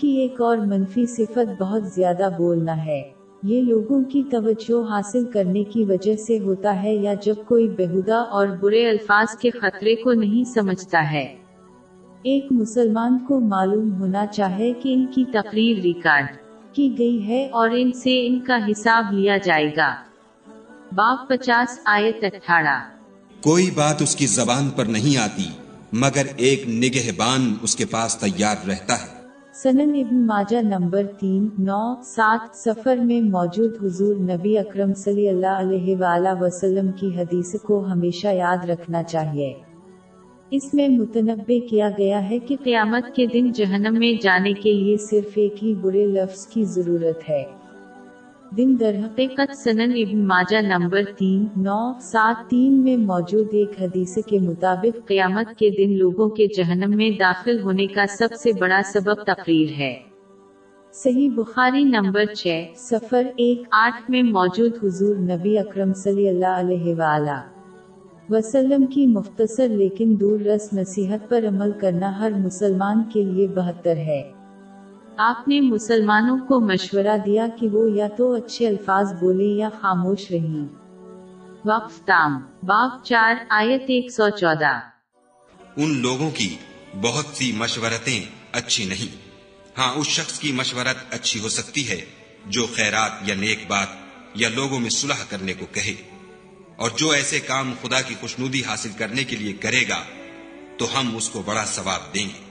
کی ایک اور منفی صفت بہت زیادہ بولنا ہے۔ یہ لوگوں کی توجہ حاصل کرنے کی وجہ سے ہوتا ہے یا جب کوئی بہودہ اور برے الفاظ کے خطرے کو نہیں سمجھتا ہے۔ ایک مسلمان کو معلوم ہونا چاہے کہ ان کی تقریر ریکارڈ کی گئی ہے اور ان سے ان کا حساب لیا جائے گا۔ باب پچاس آیت اٹھارہ۔ کوئی بات اس کی زبان پر نہیں آتی، مگر ایک نگہبان اس کے پاس تیار رہتا ہے۔ سنن ابن ماجہ نمبر تین، نو، سات، سفر میں موجود حضور نبی اکرم صلی اللہ علیہ وآلہ وسلم کی حدیث کو ہمیشہ یاد رکھنا چاہیے۔ اس میں متنبع کیا گیا ہے کہ قیامت کے دن جہنم میں جانے کے لیے صرف ایک ہی برے لفظ کی ضرورت ہے۔ دن در حقیقت سنن ابن ماجہ نمبر تین، نو، سات، تین میں موجود ایک حدیث کے مطابق قیامت کے دن لوگوں کے جہنم میں داخل ہونے کا سب سے بڑا سبب تقریر ہے۔ صحیح بخاری نمبر چھ سفر ایک، آٹھ میں موجود حضور نبی اکرم صلی اللہ علیہ وآلہ وسلم کی مختصر لیکن دور رس نصیحت پر عمل کرنا ہر مسلمان کے لیے بہتر ہے۔ آپ نے مسلمانوں کو مشورہ دیا کہ وہ یا تو اچھے الفاظ بولے یا خاموش رہیں۔ وقف تام باب چار، آیت ایک سو چودہ۔ ان لوگوں کی بہت سی مشورتیں اچھی نہیں۔ ہاں اس شخص کی مشورت اچھی ہو سکتی ہے جو خیرات یا نیک بات یا لوگوں میں صلح کرنے کو کہے۔ اور جو ایسے کام خدا کی خوشنودی حاصل کرنے کے لیے کرے گا، تو ہم اس کو بڑا ثواب دیں گے۔